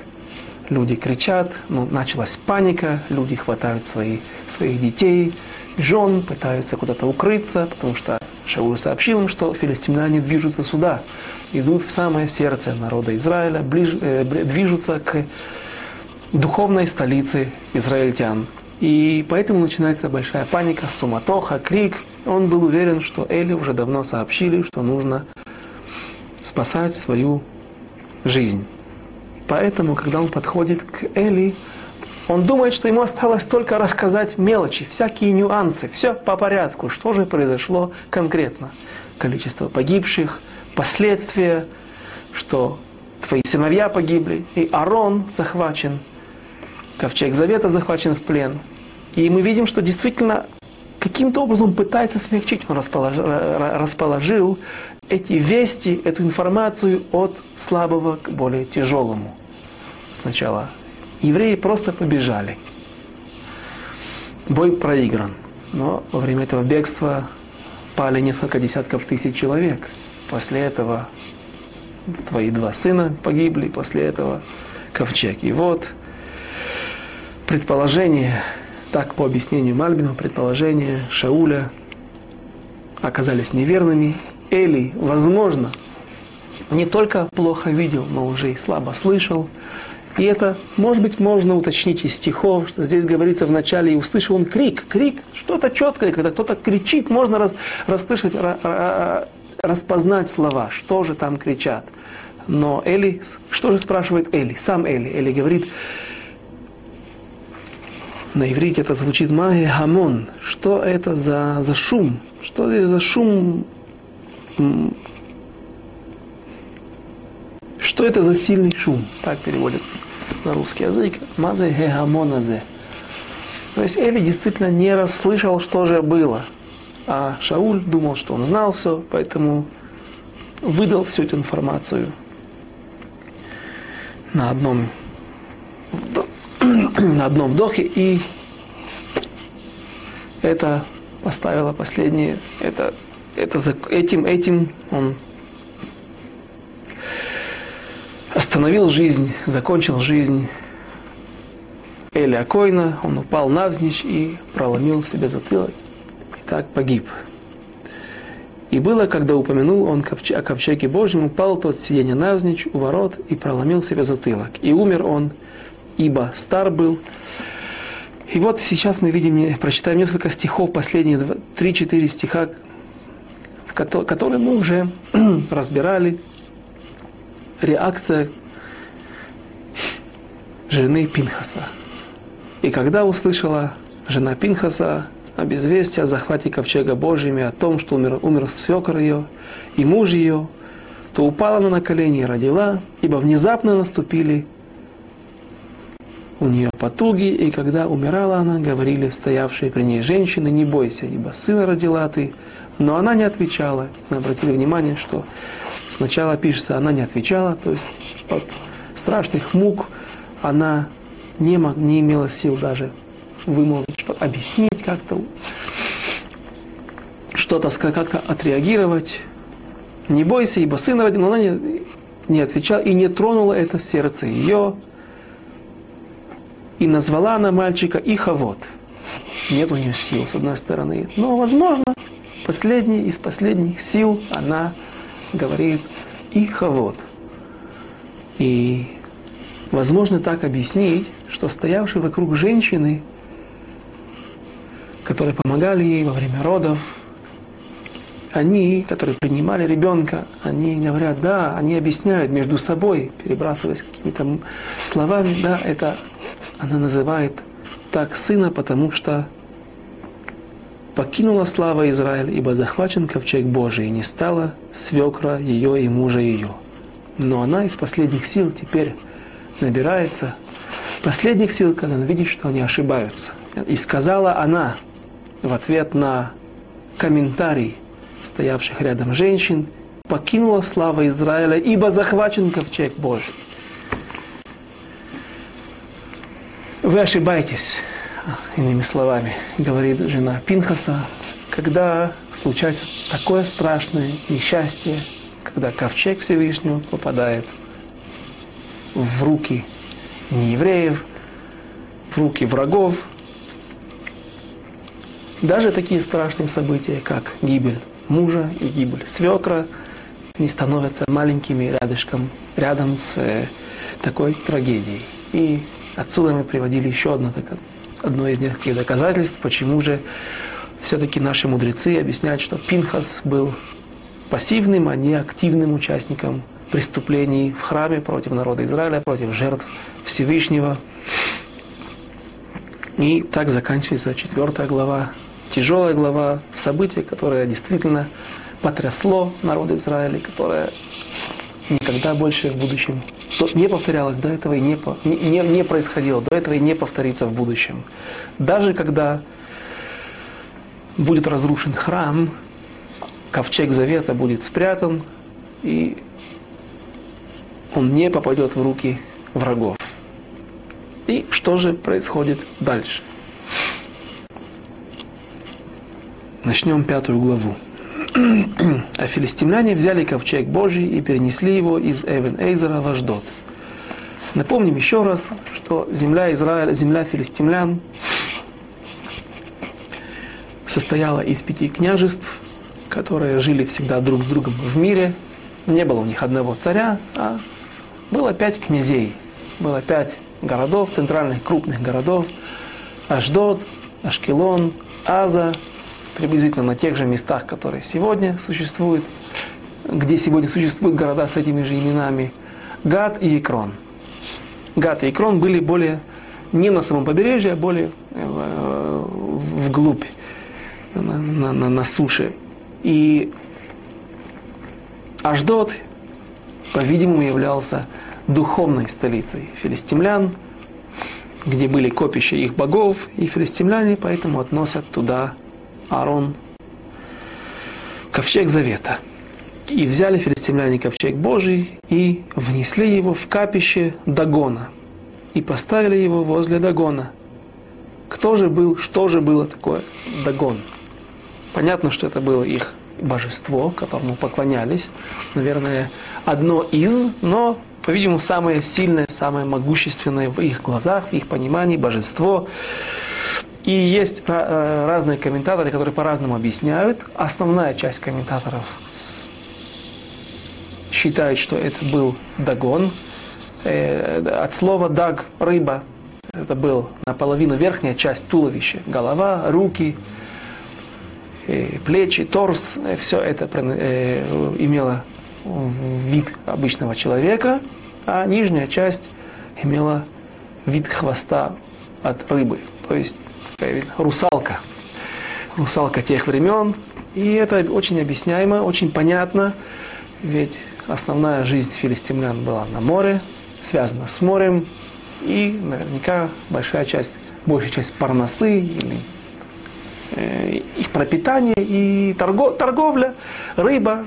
люди кричат, ну, началась паника, люди хватают свои, своих детей, жен, пытаются куда-то укрыться, потому что Шауль сообщил им, что филистимляне движутся сюда, идут в самое сердце народа Израиля, ближ, э, движутся к духовной столице израильтян. И поэтому начинается большая паника, суматоха, крик. Он был уверен, что Эли уже давно сообщили, что нужно спасать свою жизнь. Поэтому, когда он подходит к Эли, он думает, что ему осталось только рассказать мелочи, всякие нюансы, все по порядку, что же произошло конкретно. Количество погибших, последствия, что твои сыновья погибли, и Арон захвачен. Ковчег Завета захвачен в плен. И мы видим, что действительно каким-то образом пытается смягчить. Он расположил, расположил эти вести, эту информацию от слабого к более тяжелому. Сначала евреи просто побежали. Бой проигран. Но во время этого бегства пали несколько десятков тысяч человек. После этого твои два сына погибли, после этого ковчег. И вот предположение, так по объяснению Мальбина, предположения Шауля оказались неверными. Эли, возможно, не только плохо видел, но уже и слабо слышал. И это, может быть, можно уточнить из стихов, что здесь говорится в начале, и услышал он крик, крик, что-то четкое, когда кто-то кричит, можно раз, расслышать, распознать слова, что же там кричат. Но Эли, что же спрашивает Эли? Сам Эли. Эли говорит, на иврите это звучит магия хамон. Что это за, за шум? Что здесь за шум? Что это за сильный шум? Так переводят на русский язык. Мазе гегамоназе. То есть Эли действительно не расслышал, что же было. А Шауль думал, что он знал все, поэтому выдал всю эту информацию на одном, на одном вдохе, и это поставило последнее, это, это этим, этим он остановил жизнь, закончил жизнь Эля Койна, он упал навзничь и проломил себе затылок, и так погиб. И было, когда упомянул он о ковчеге Божьем, упал тот сиденье навзничь у ворот и проломил себе затылок. И умер он, ибо стар был. И вот сейчас мы видим, прочитаем несколько стихов, последние 3-4 стиха, которые мы уже разбирали. Реакция жены Пинхаса. И когда услышала жена Пинхаса об известии о захвате ковчега Божьим и о том, что умер, умер свекор ее и муж ее, то упала она на колени и родила, ибо внезапно наступили у нее потуги, и когда умирала она, говорили стоявшие при ней женщины, не бойся, ибо сына родила ты. Но она не отвечала. Мы обратили внимание, что сначала пишется, она не отвечала, то есть от страшных мук она не, не имела сил даже вымолвить, объяснить как-то, что-то как-то отреагировать. Не бойся, ибо сын родил, но она не, не отвечала и не тронула это сердце ее. И назвала она мальчика Ихавод. Нет у нее сил, с одной стороны. Но, возможно, последний из последних сил она говорит Ихавод. И возможно так объяснить, что стоявшие вокруг женщины которые помогали ей во время родов, они, которые принимали ребенка, они говорят, да, они объясняют между собой, перебрасываясь какими-то словами, да, это она называет так сына, потому что покинула слава Израиль, ибо захвачен ковчег Божий, и не стала свекра ее и мужа ее. Но она из последних сил теперь набирается последних сил, когда она видит, что они ошибаются. И сказала она, в ответ на комментарий стоявших рядом женщин, покинула слава Израиля, ибо захвачен ковчег Божий. Вы ошибаетесь, иными словами, говорит жена Пинхаса, когда случается такое страшное несчастье, когда ковчег Всевышнего попадает в руки неевреев, в руки врагов, даже такие страшные события, как гибель мужа и гибель свекра, не становятся маленькими рядышком, рядом с такой трагедией. И отсюда мы приводили еще одно, одно из нескольких доказательств, почему же все-таки наши мудрецы объясняют, что Пинхас был пассивным, а не активным участником преступлений в храме против народа Израиля, против жертв Всевышнего. И так заканчивается четвертая глава тяжелая глава, событие, которое действительно потрясло народ Израиля, которое никогда больше в будущем не повторялось до этого и не, не, не происходило до этого и не повторится в будущем. Даже когда будет разрушен храм, ковчег завета будет спрятан, и он не попадет в руки врагов. И что же происходит дальше? Начнем пятую главу. А филистимляне взяли ковчег Божий и перенесли его из Эвен Эйзера в Аждот. Напомним еще раз, что земля Израиля, земля филистимлян состояла из пяти княжеств, которые жили всегда друг с другом в мире. Не было у них одного царя, а было пять князей. Было пять городов, центральных крупных городов. Аждот, Ашкелон, Аза, приблизительно на тех же местах, которые сегодня существуют, где сегодня существуют города с этими же именами, Гад и Икрон. Гад и Икрон были более не на самом побережье, а более э, вглубь, на, на, на, на суше. И Аждот, по-видимому, являлся духовной столицей филистимлян, где были копища их богов, и филистимляне поэтому относят туда Аарон ковчег завета. И взяли филистимляне ковчег Божий и внесли его в капище Дагона. И поставили его возле Дагона. Кто же был, что же было такое Дагон? Понятно, что это было их божество, которому поклонялись. Наверное, одно из, но, по-видимому, самое сильное, самое могущественное в их глазах, в их понимании божество. И есть э, разные комментаторы, которые по-разному объясняют. Основная часть комментаторов считает, что это был дагон. Э, от слова даг – рыба. Это был наполовину верхняя часть туловища. Голова, руки, э, плечи, торс. Все это имело вид обычного человека. А нижняя часть имела вид хвоста от рыбы. То есть такая русалка. Русалка тех времен. И это очень объясняемо, очень понятно. Ведь основная жизнь филистимлян была на море, связана с морем. И наверняка большая часть, большая часть парносы или э, их пропитание и торго, торговля, рыба,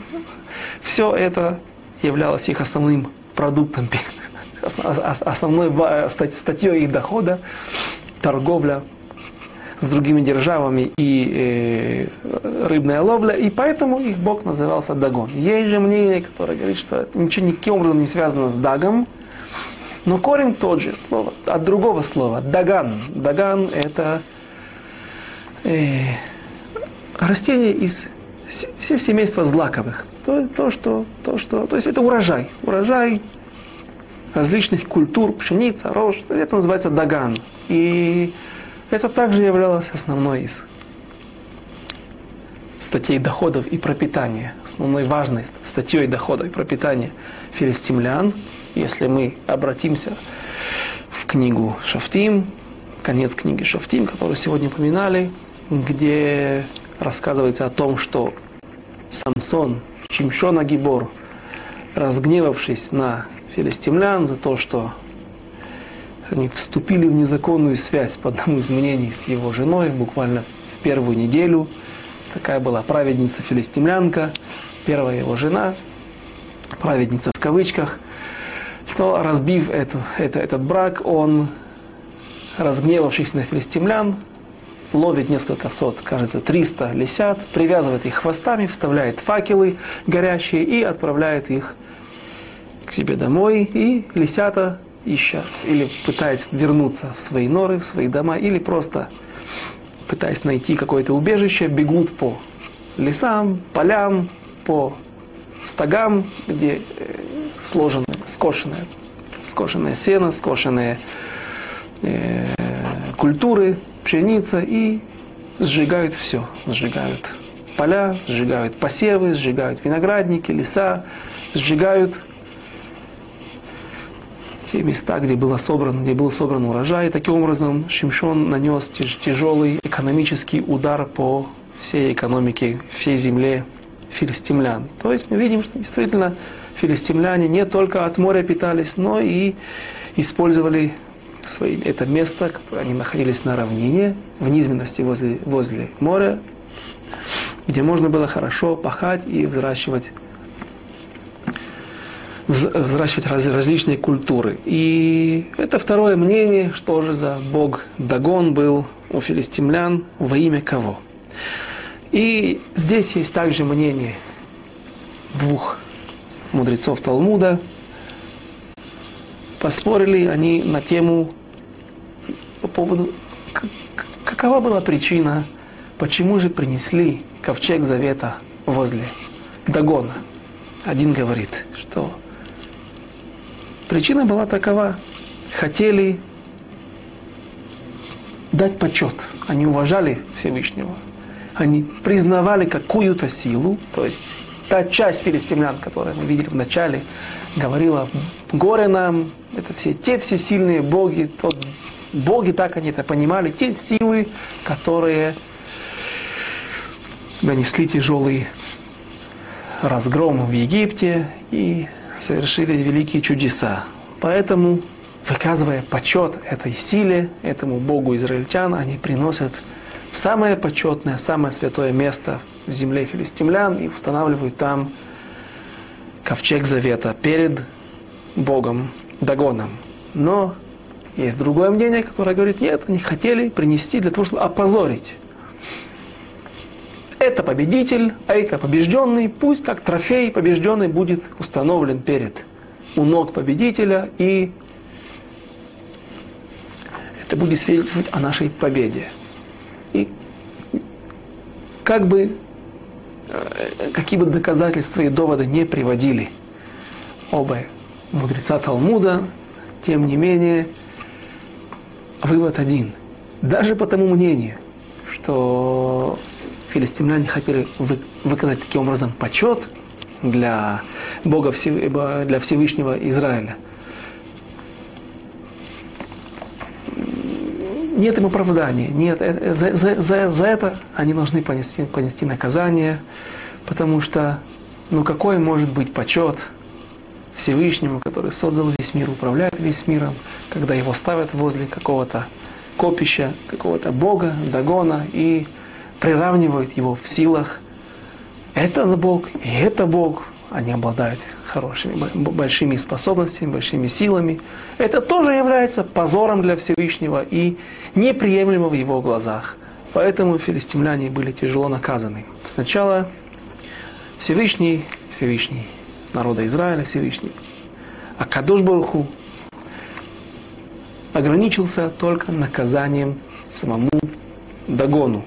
все это являлось их основным продуктом, основной статьей их дохода, торговля с другими державами и э, рыбная ловля, и поэтому их бог назывался Дагон. Есть же мнение, которое говорит, что ничего никаким образом не связано с Дагом, но корень тот же, слово, от другого слова, Даган. Даган это э, растение из все семейства злаковых. То, то, что, то, что, то есть это урожай. Урожай различных культур, пшеница, рожь. Это называется даган. И это также являлось основной из статей доходов и пропитания, основной важной статьей доходов и пропитания филистимлян, если мы обратимся в книгу Шафтим, конец книги Шафтим, которую сегодня упоминали, где рассказывается о том, что Самсон, Чимшона Гибор, разгневавшись на филистимлян за то, что они вступили в незаконную связь по одному из мнений с его женой буквально в первую неделю. Такая была праведница филистимлянка, первая его жена, праведница в кавычках, то разбив эту, это, этот брак, он, разгневавшись на филистимлян, ловит несколько сот, кажется, 300 лисят, привязывает их хвостами, вставляет факелы горящие и отправляет их к себе домой. И лисята ища или пытаясь вернуться в свои норы, в свои дома, или просто пытаясь найти какое-то убежище, бегут по лесам, полям, по стогам, где э, сложены, скошенное, скошенное сено, скошенные э, культуры, пшеница, и сжигают все. Сжигают поля, сжигают посевы, сжигают виноградники, леса, сжигают те места, где, было собран, где был собран урожай. Таким образом, Шимшон нанес тяжелый экономический удар по всей экономике, всей земле филистимлян. То есть мы видим, что действительно филистимляне не только от моря питались, но и использовали свои, это место, они находились на равнине, в низменности возле, возле моря, где можно было хорошо пахать и взращивать взращивать раз, различные культуры. И это второе мнение, что же за бог Дагон был у филистимлян, во имя кого. И здесь есть также мнение двух мудрецов Талмуда. Поспорили они на тему по поводу, какова была причина, почему же принесли ковчег завета возле Дагона. Один говорит, что причина была такова. Хотели дать почет. Они уважали Всевышнего. Они признавали какую-то силу, то есть та часть филистимлян, которую мы видели в начале, говорила, горе нам, это все те все сильные боги, тот, боги так они это понимали, те силы, которые нанесли тяжелый разгром в Египте и совершили великие чудеса. Поэтому, выказывая почет этой силе, этому Богу израильтян, они приносят в самое почетное, самое святое место в земле филистимлян и устанавливают там ковчег завета перед Богом Дагоном. Но есть другое мнение, которое говорит, нет, они хотели принести для того, чтобы опозорить. Это победитель, а это побежденный, пусть как трофей побежденный будет установлен перед у ног победителя, и это будет свидетельствовать о нашей победе. И как бы, э, какие бы доказательства и доводы не приводили оба мудреца Талмуда, тем не менее, вывод один. Даже по тому мнению, что филистимляне хотели вы, выказать таким образом почет для Бога для Всевышнего Израиля. Нет им оправдания, нет, э, э, за, за, за, за это они должны понести, понести наказание, потому что, ну какой может быть почет Всевышнему, который создал весь мир, управляет весь миром, когда его ставят возле какого-то копища, какого-то бога, дагона, и приравнивают его в силах. Это Бог, и это Бог, они обладают хорошими, большими способностями, большими силами. Это тоже является позором для Всевышнего и неприемлемо в его глазах. Поэтому филистимляне были тяжело наказаны. Сначала Всевышний, Всевышний народа Израиля, Всевышний, а Кадуш Баруху ограничился только наказанием самому Дагону.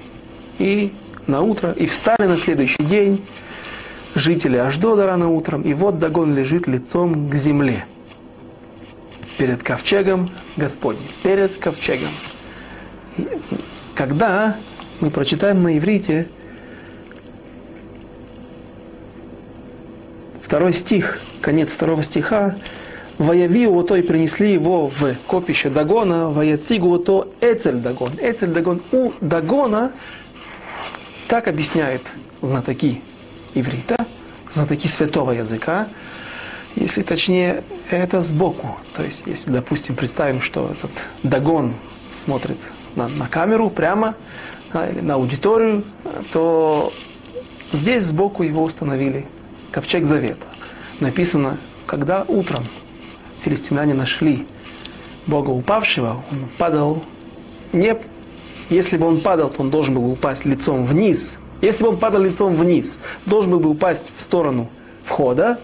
И на утро, и встали на следующий день жители Аждода рано утром, и вот Дагон лежит лицом к земле. Перед ковчегом Господним. Перед ковчегом. Когда мы прочитаем на иврите второй стих, конец второго стиха, Ваявиу то и принесли его в копище Дагона, Ваяцигу то Эцель Дагон. Эцель Дагон у Дагона, так объясняет знатоки иврита, знатоки святого языка, если точнее, это сбоку. То есть, если, допустим, представим, что этот Дагон смотрит на, на камеру прямо, да, или на аудиторию, то здесь сбоку его установили ковчег завета. Написано, когда утром филистимляне нашли Бога упавшего, он падал не... Если бы он падал, то он должен был упасть лицом вниз, если бы он падал лицом вниз, должен был бы упасть в сторону входа,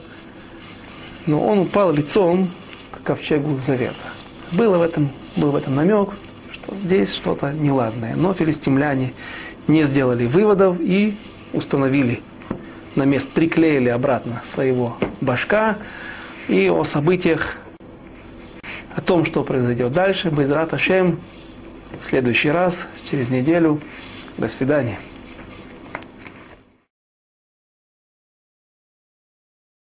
но он упал лицом к ковчегу завета. Было в этом, был в этом намек, что здесь что-то неладное. Но филистимляне не сделали выводов и установили на место, приклеили обратно своего башка. И о событиях, о том, что произойдет дальше, Безрат Ашем, в следующий раз, через неделю. До свидания.